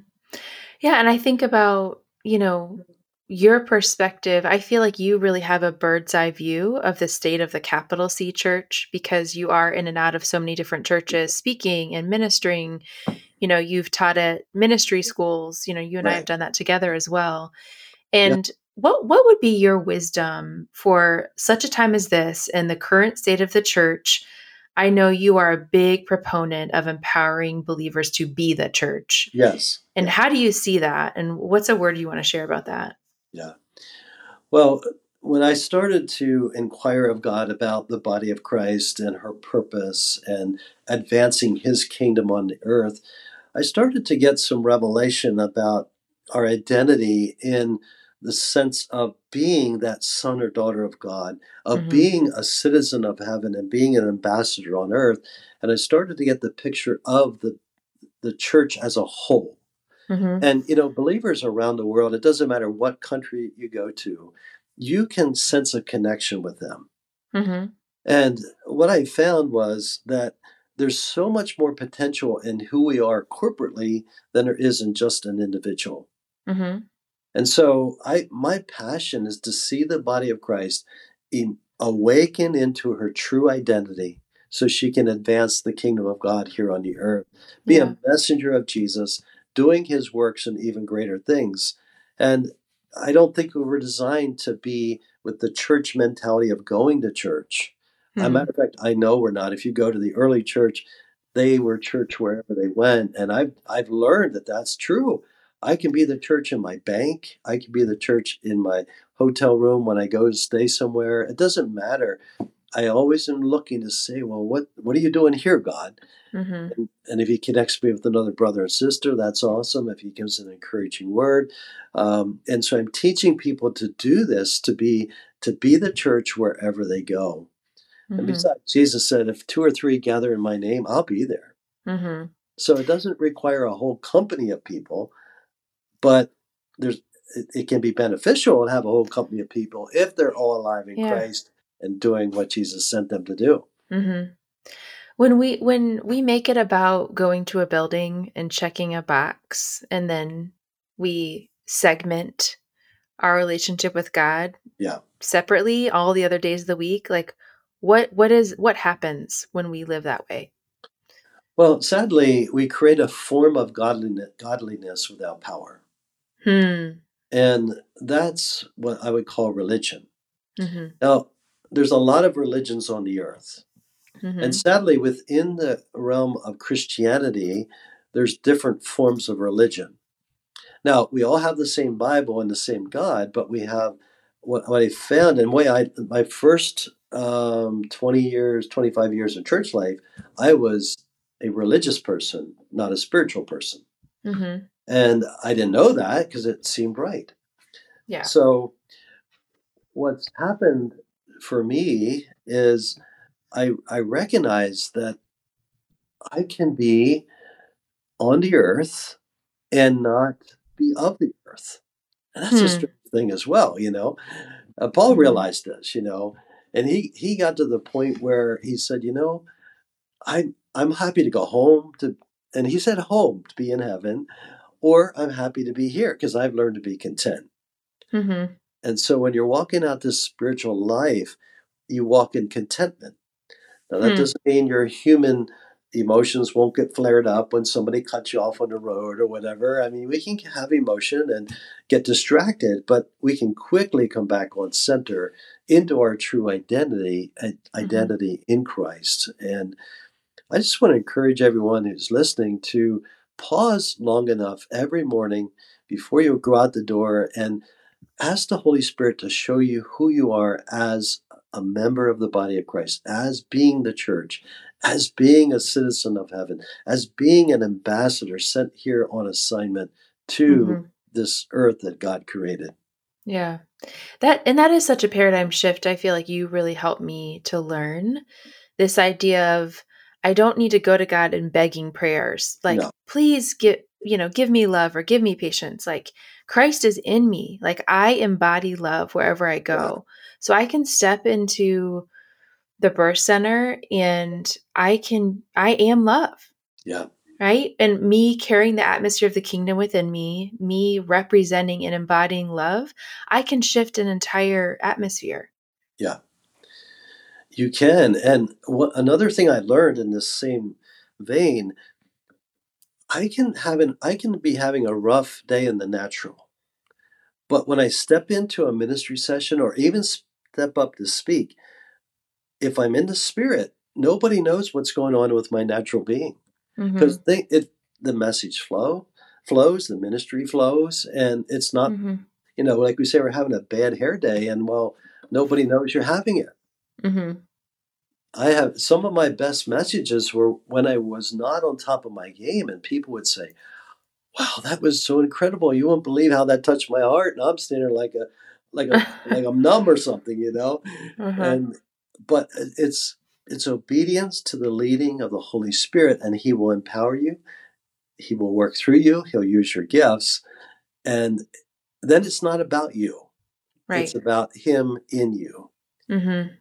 Yeah, and I think about you know your perspective. I feel like you really have a bird's eye view of the state of the capital C Church because you are in and out of so many different churches, speaking and ministering. You know, you've taught at ministry schools. You know, you and right. I have done that together as well. And what what would be your wisdom for such a time as this in the current state of the church? I know you are a big proponent of empowering believers to be the church. Yes. And how do you see that? And what's a word you want to share about that? Yeah. Well, when I started to inquire of God about the body of Christ and her purpose and advancing his kingdom on the earth, I started to get some revelation about our identity in the sense of being that son or daughter of God, of mm-hmm. being a citizen of heaven and being an ambassador on earth. And I started to get the picture of the the church as a whole. Mm-hmm. And you know, believers around the world, it doesn't matter what country you go to, you can sense a connection with them. Mm-hmm. And what I found was that there's so much more potential in who we are corporately than there is in just an individual. Mm-hmm. And so I my passion is to see the body of Christ awaken into her true identity so she can advance the kingdom of God here on the earth, be yeah. a messenger of Jesus, doing his works and even greater things. And I don't think we were designed to be with the church mentality of going to church. Mm-hmm. As a matter of fact, I know we're not. If you go to the early church, they were church wherever they went, and I've I've learned that that's true. I can be the church in my bank. I can be the church in my hotel room when I go to stay somewhere. It doesn't matter. I always am looking to say, well, what what are you doing here, God? Mm-hmm. And, and, if He connects me with another brother or sister, that's awesome. If He gives an encouraging word, um, and so I'm teaching people to do this to be to be the church wherever they go. Mm-hmm. And besides, Jesus said, "If two or three gather in My name, I'll be there." Mm-hmm. So it doesn't require a whole company of people, but there's it, it, can be beneficial to have a whole company of people if they're all alive in yeah. Christ and doing what Jesus sent them to do. Mm-hmm. When we when we make it about going to a building and checking a box, and then we segment our relationship with God, yeah, separately all the other days of the week, like what what is what happens when we live that way? Well, sadly, we create a form of godliness, godliness without power. Hmm. And that's what I would call religion. Mm-hmm. Now, there's a lot of religions on the earth. Mm-hmm. And sadly, within the realm of Christianity, there's different forms of religion. Now, we all have the same Bible and the same God, but we have what, what I found and way I my first um, 20 years, 25 years of church life, I was a religious person, not a spiritual person. Mm-hmm. And I didn't know that because it seemed right. Yeah. So what's happened for me is I I recognize that I can be on the earth and not be of the earth. And that's hmm. a strange thing as well, you know. Uh, Paul mm-hmm. realized this, you know, and he he got to the point where he said, you know, I I'm happy to go home to, and he said home to be in heaven, or I'm happy to be here because I've learned to be content. Mm-hmm. And so when you're walking out this spiritual life, you walk in contentment. Now, that hmm. doesn't mean your human emotions won't get flared up when somebody cuts you off on the road or whatever. I mean, we can have emotion and get distracted, but we can quickly come back on center into our true identity, mm-hmm. identity mm-hmm. in Christ. And I just want to encourage everyone who's listening to pause long enough every morning before you go out the door and ask the Holy Spirit to show you who you are as a member of the body of Christ, as being the church, as being a citizen of heaven, as being an ambassador sent here on assignment to mm-hmm. this earth that God created. Yeah. That and that is such a paradigm shift. I feel like you really helped me to learn this idea of I don't need to go to God and begging prayers. Like, no. please get, you know, give me love or give me patience. Like, Christ is in me. Like, I embody love wherever I go. So I can step into the birth center and I can, I am love. Yeah. Right. And me carrying the atmosphere of the kingdom within me, me representing and embodying love, I can shift an entire atmosphere. Yeah. You can. And what, another thing I learned in this same vein, I can have an I can be having a rough day in the natural. But when I step into a ministry session or even step up to speak, if I'm in the spirit, nobody knows what's going on with my natural being. Because mm-hmm. it the message flow flows, the ministry flows, and it's not mm-hmm. you know, like we say we're having a bad hair day and well, nobody knows you're having it. Mm-hmm. I have some of my best messages were when I was not on top of my game, and people would say, "Wow, that was so incredible! You won't believe how that touched my heart." And I'm standing like a like a like I'm numb or something, you know. Uh-huh. And but it's it's obedience to the leading of the Holy Spirit, and He will empower you. He will work through you. He'll use your gifts, and then it's not about you. Right. It's about Him in you. Mm-hmm.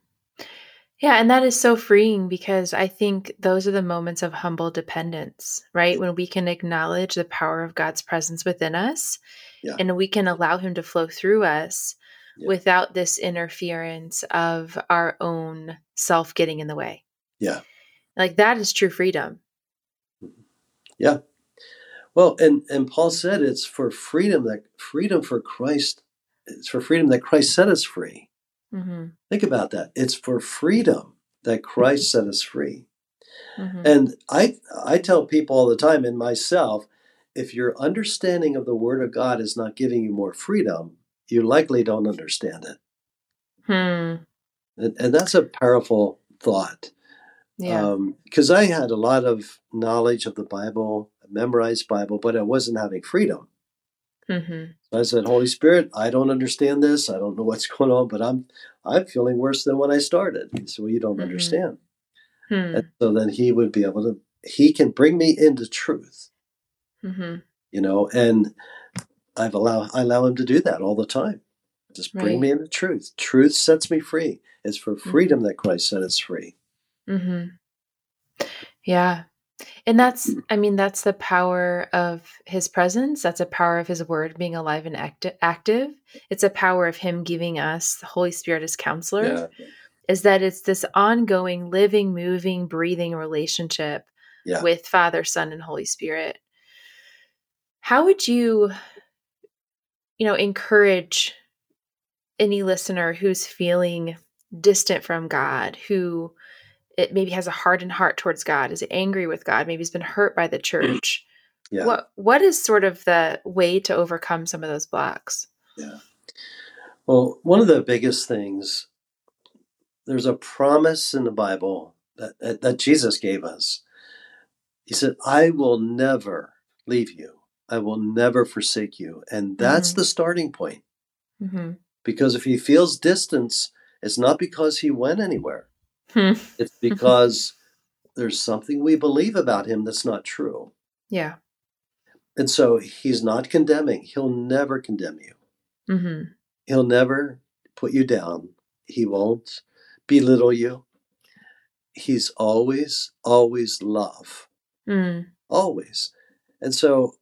Yeah, and that is so freeing because I think those are the moments of humble dependence, right? When we can acknowledge the power of God's presence within us Yeah. And we can allow him to flow through us Yeah. without this interference of our own self getting in the way. Yeah. Like that is true freedom. Mm-hmm. Yeah. Well, and and Paul said it's for freedom that freedom for Christ. It's for freedom that Christ set us free. Hmm Think about that. It's for freedom that Christ set us free. hmm And I I tell people all the time, and myself, if your understanding of the Word of God is not giving you more freedom, you likely don't understand it. Hmm. And, and that's a powerful thought. Yeah. Because I had a lot of knowledge of the Bible, memorized Bible, but I wasn't having freedom. Hmm So I said, Holy Spirit, I don't understand this. I don't know what's going on, but I'm I'm feeling worse than when I started. He said, Well, you don't Mhm. understand. Hmm. And so then he would be able to he can bring me into truth, hmm you know, and I've allow I allow him to do that all the time. Just bring Right. me into truth. Truth sets me free. It's for freedom that Christ set us free. hmm Yeah. And that's, mm. I mean, that's the power of his presence. That's a power of his word being alive and acti- active. It's a power of him giving us the Holy Spirit as counselor. Is that it's this ongoing, living, moving, breathing relationship Yeah. with Father, Son, and Holy Spirit. How would you, you know, encourage any listener who's feeling distant from God, who it maybe has a hardened heart towards God, is angry with God, maybe he's been hurt by the church. Yeah. What what is sort of the way to overcome some of those blocks? Yeah. Well, one of the biggest things, there's a promise in the Bible that, that, Jesus gave us. He said, I will never leave you. I will never forsake you. And that's Mhm. the starting point. Mm-hmm. Because if he feels distance, it's not because he went anywhere. Hmm. It's because there's something we believe about him that's not true. Yeah. And so he's not condemning. He'll never condemn you. Mm-hmm. He'll never put you down. He won't belittle you. He's always, always love. Mm. Always. And so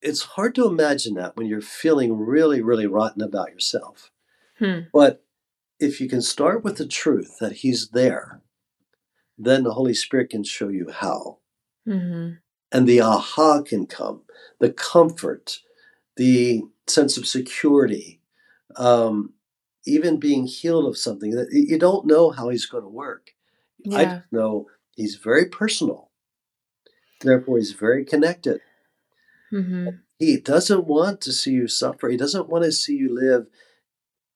it's hard to imagine that when you're feeling really, really rotten about yourself. Hmm. But if you can start with the truth that He's there, then the Holy Spirit can show you how. Mm-hmm. And the aha can come, the comfort, the sense of security, um, even being healed of something that you don't know how He's going to work. I Yeah. just know He's very personal. Therefore, He's very connected. Mm-hmm. He doesn't want to see you suffer. He doesn't want to see you live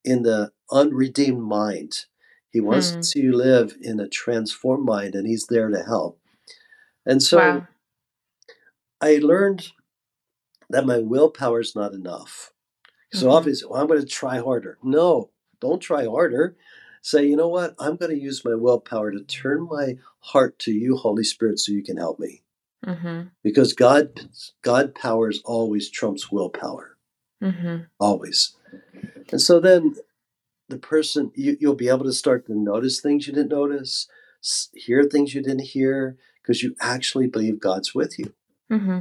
in the unredeemed mind. He wants Hmm. to see you live in a transformed mind, and He's there to help. And so wow. I learned that my willpower is not enough. So Mhm. obviously, well, I'm going to try harder. No, don't try harder. Say, you know what? I'm going to use my willpower to turn my heart to you, Holy Spirit, so you can help me. Mm-hmm. Because God, God powers always trumps willpower. Mm-hmm. always. And so then the person, you, you'll be able to start to notice things you didn't notice, hear things you didn't hear, because you actually believe God's with you. Mm-hmm.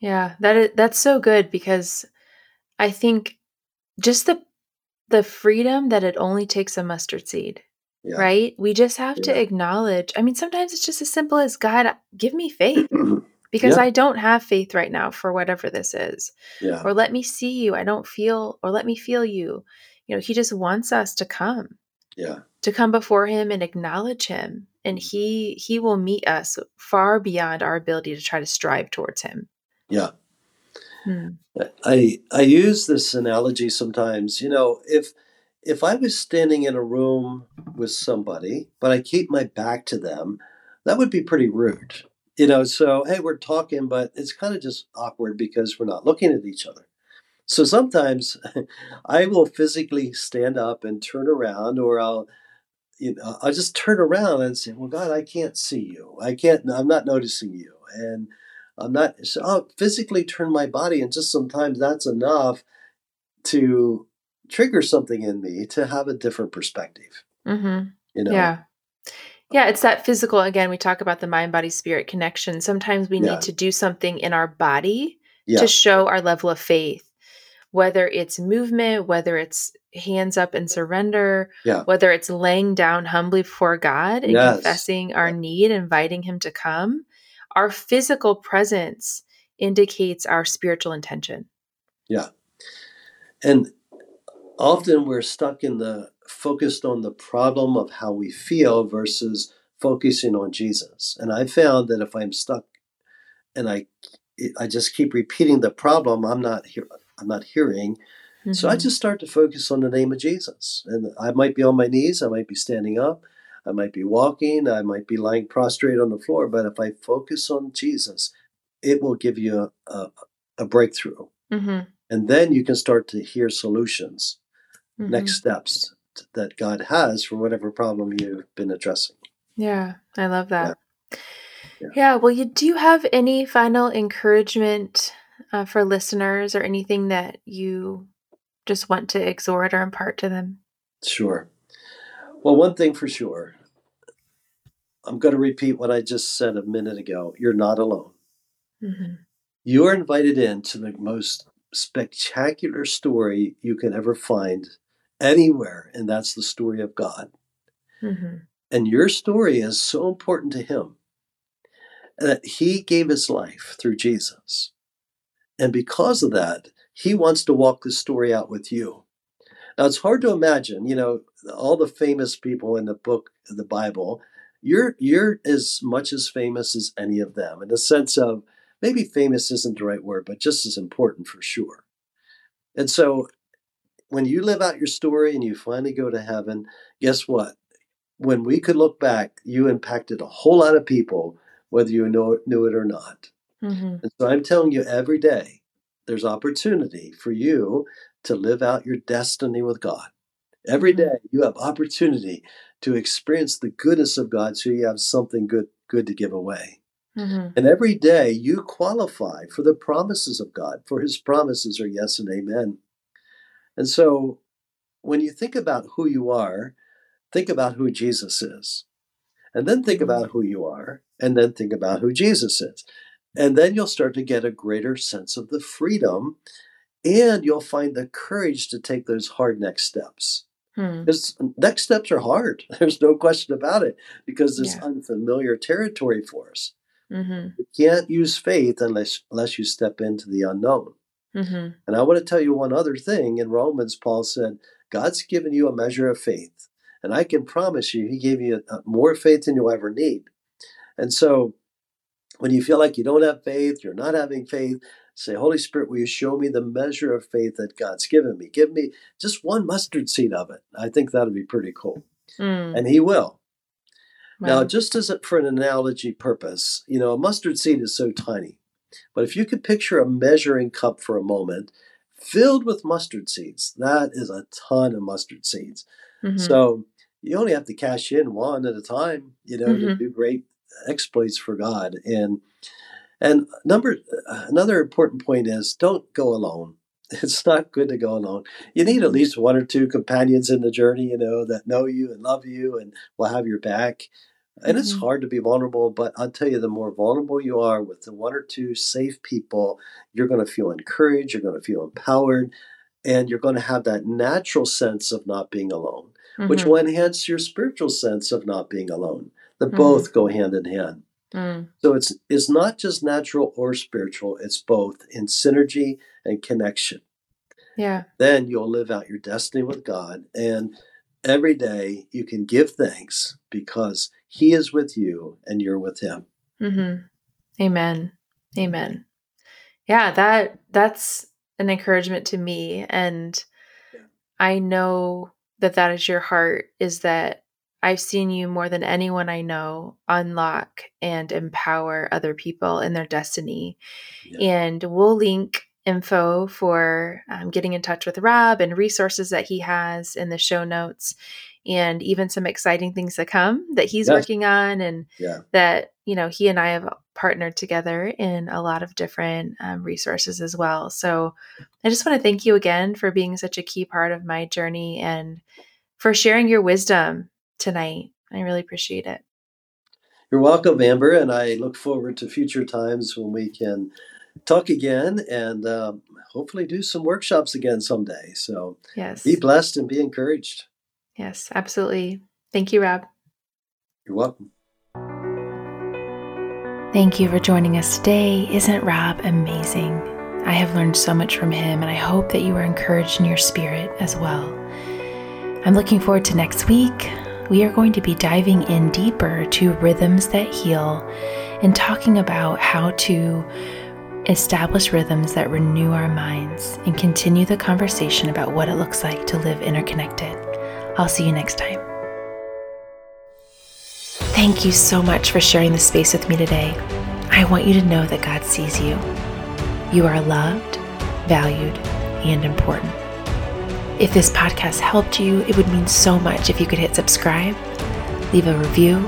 Yeah, that is, that's so good because I think just the the freedom that it only takes a mustard seed, Yeah. right? We just have to acknowledge. I mean, sometimes it's just as simple as God, give me faith because Yeah. I don't have faith right now for whatever this is, yeah. or let me see you. I don't feel, or let me feel you. You know, He just wants us to come Yeah. to come before Him and acknowledge Him, and He He will meet us far beyond our ability to try to strive towards Him. Yeah. Hmm. I I use this analogy sometimes. You know, if if I was standing in a room with somebody, but I keep my back to them, that would be pretty rude. You know, so hey, we're talking, but it's kind of just awkward because we're not looking at each other. So sometimes I will physically stand up and turn around, or I'll you know I'll just turn around and say, "Well, God, I can't see you. I can't. I'm not noticing you." And I'm not. So I'll physically turn my body, and just sometimes that's enough to trigger something in me to have a different perspective. Mm-hmm. You know. Yeah. Yeah, it's that physical again, we talk about the mind body spirit connection. Sometimes we Yeah. need to do something in our body Yeah. to show our level of faith, whether it's movement, whether it's hands up and surrender, Yeah. whether it's laying down humbly before God and Yes. confessing our need, inviting Him to come. Our physical presence indicates our spiritual intention. Yeah. And often we're stuck in the focused on the problem of how we feel versus focusing on Jesus. And I found that if I'm stuck and I I just keep repeating the problem, I'm not hear, I'm not hearing. So I Mhm. just start to focus on the name of Jesus. And I might be on my knees, I might be standing up, I might be walking, I might be lying prostrate on the floor, but if I focus on Jesus, it will give you a, a, a breakthrough. Mhm. And then you can start to hear solutions Mhm. next steps that God has for whatever problem you've been addressing. Yeah, I love that. Yeah. Yeah. well, you do you have any final encouragement uh, for listeners or anything that you just want to exhort or impart to them? Sure. Well, one thing for sure, I'm going to repeat what I just said a minute ago. You're not alone. hmm You are invited into the most spectacular story you can ever find anywhere, and that's the story of God. hmm And your story is so important to Him that He gave His life through Jesus. And because of that, He wants to walk the story out with you. Now, it's hard to imagine, you know, all the famous people in the book of the Bible. You're, you're as much as famous as any of them in the sense of maybe famous isn't the right word, but just as important for sure. And so when you live out your story and you finally go to heaven, guess what? When we could look back, you impacted a whole lot of people, whether you know, knew it or not. hmm And so I'm telling you every day, there's opportunity for you to live out your destiny with God. Every Mhm. you have opportunity to experience the goodness of God so you have something good good to give away. hmm And every day you qualify for the promises of God, for his promises are yes and amen. And so when you think about who you are, think about who Jesus is. And then think about who you are, and then think about who Jesus is. And then you'll start to get a greater sense of the freedom, and you'll find the courage to take those hard next steps. Hmm. Because next steps are hard. There's no question about it, because it's Yeah. unfamiliar territory for us. hmm You can't use faith unless unless you step into the unknown. Hmm And I want to tell you one other thing. In Romans, Paul said, God's given you a measure of faith. And I can promise you, He gave you uh, more faith than you'll ever need. And so when you feel like you don't have faith, you're not having faith, say, Holy Spirit, will you show me the measure of faith that God's given me? Give me just one mustard seed of it. I think that'll be pretty cool. Mm. And He will. Now, just as a, for an analogy purpose, you know, a mustard seed is so tiny. But if you could picture a measuring cup for a moment filled with mustard seeds, that is a ton of mustard seeds. Mhm. So you only have to cash in one at a time, you know, to Mhm. do great exploits for God. And and number another important point is don't go alone. It's not good to go alone. You need at least one or two companions in the journey, you know, that know you and love you and will have your back. And it's Mhm. hard to be vulnerable, but I'll tell you, the more vulnerable you are with the one or two safe people, you're going to feel encouraged, you're going to feel empowered, and you're going to have that natural sense of not being alone, which Mhm. will enhance your spiritual sense of not being alone. The Mhm. both go hand in hand. Mm. So it's it's not just natural or spiritual, it's both in synergy and connection. Yeah. Then you'll live out your destiny with God and every day you can give thanks because he is with you and you're with him. hmm Amen. Amen. Yeah, that that's an encouragement to me and Yeah. I know that that is your heart is that I've seen you more than anyone I know unlock and empower other people in their destiny. Yeah. And we'll link info for um, getting in touch with Rob and resources that he has in the show notes and even some exciting things to come that he's Yes. working on and Yeah. that you know he and i have partnered together in a lot of different um, resources as well so i just want to thank you again for being such a key part of my journey and for sharing your wisdom tonight i really appreciate it You're welcome, Amber, and I look forward to future times when we can talk again and um, hopefully do some workshops again someday. So yes, be blessed and be encouraged. Yes, absolutely. Thank you, Rob. You're welcome. Thank you for joining us today. Isn't Rob amazing? I have learned so much from him, and I hope that you are encouraged in your spirit as well. I'm looking forward to next week. We are going to be diving in deeper to rhythms that heal and talking about how to establish rhythms that renew our minds and continue the conversation about what it looks like to live interconnected. I'll see you next time. Thank you so much for sharing this space with me today. I want you to know that God sees you. You are loved, valued, and important. If this podcast helped you, it would mean so much if you could hit subscribe, leave a review,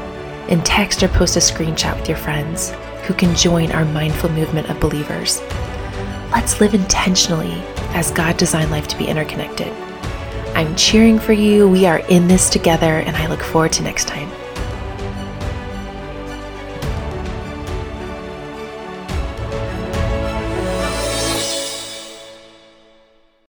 and text or post a screenshot with your friends who can join our mindful movement of believers. Let's live intentionally as God designed life to be interconnected. I'm cheering for you. We are in this together, and I look forward to next time.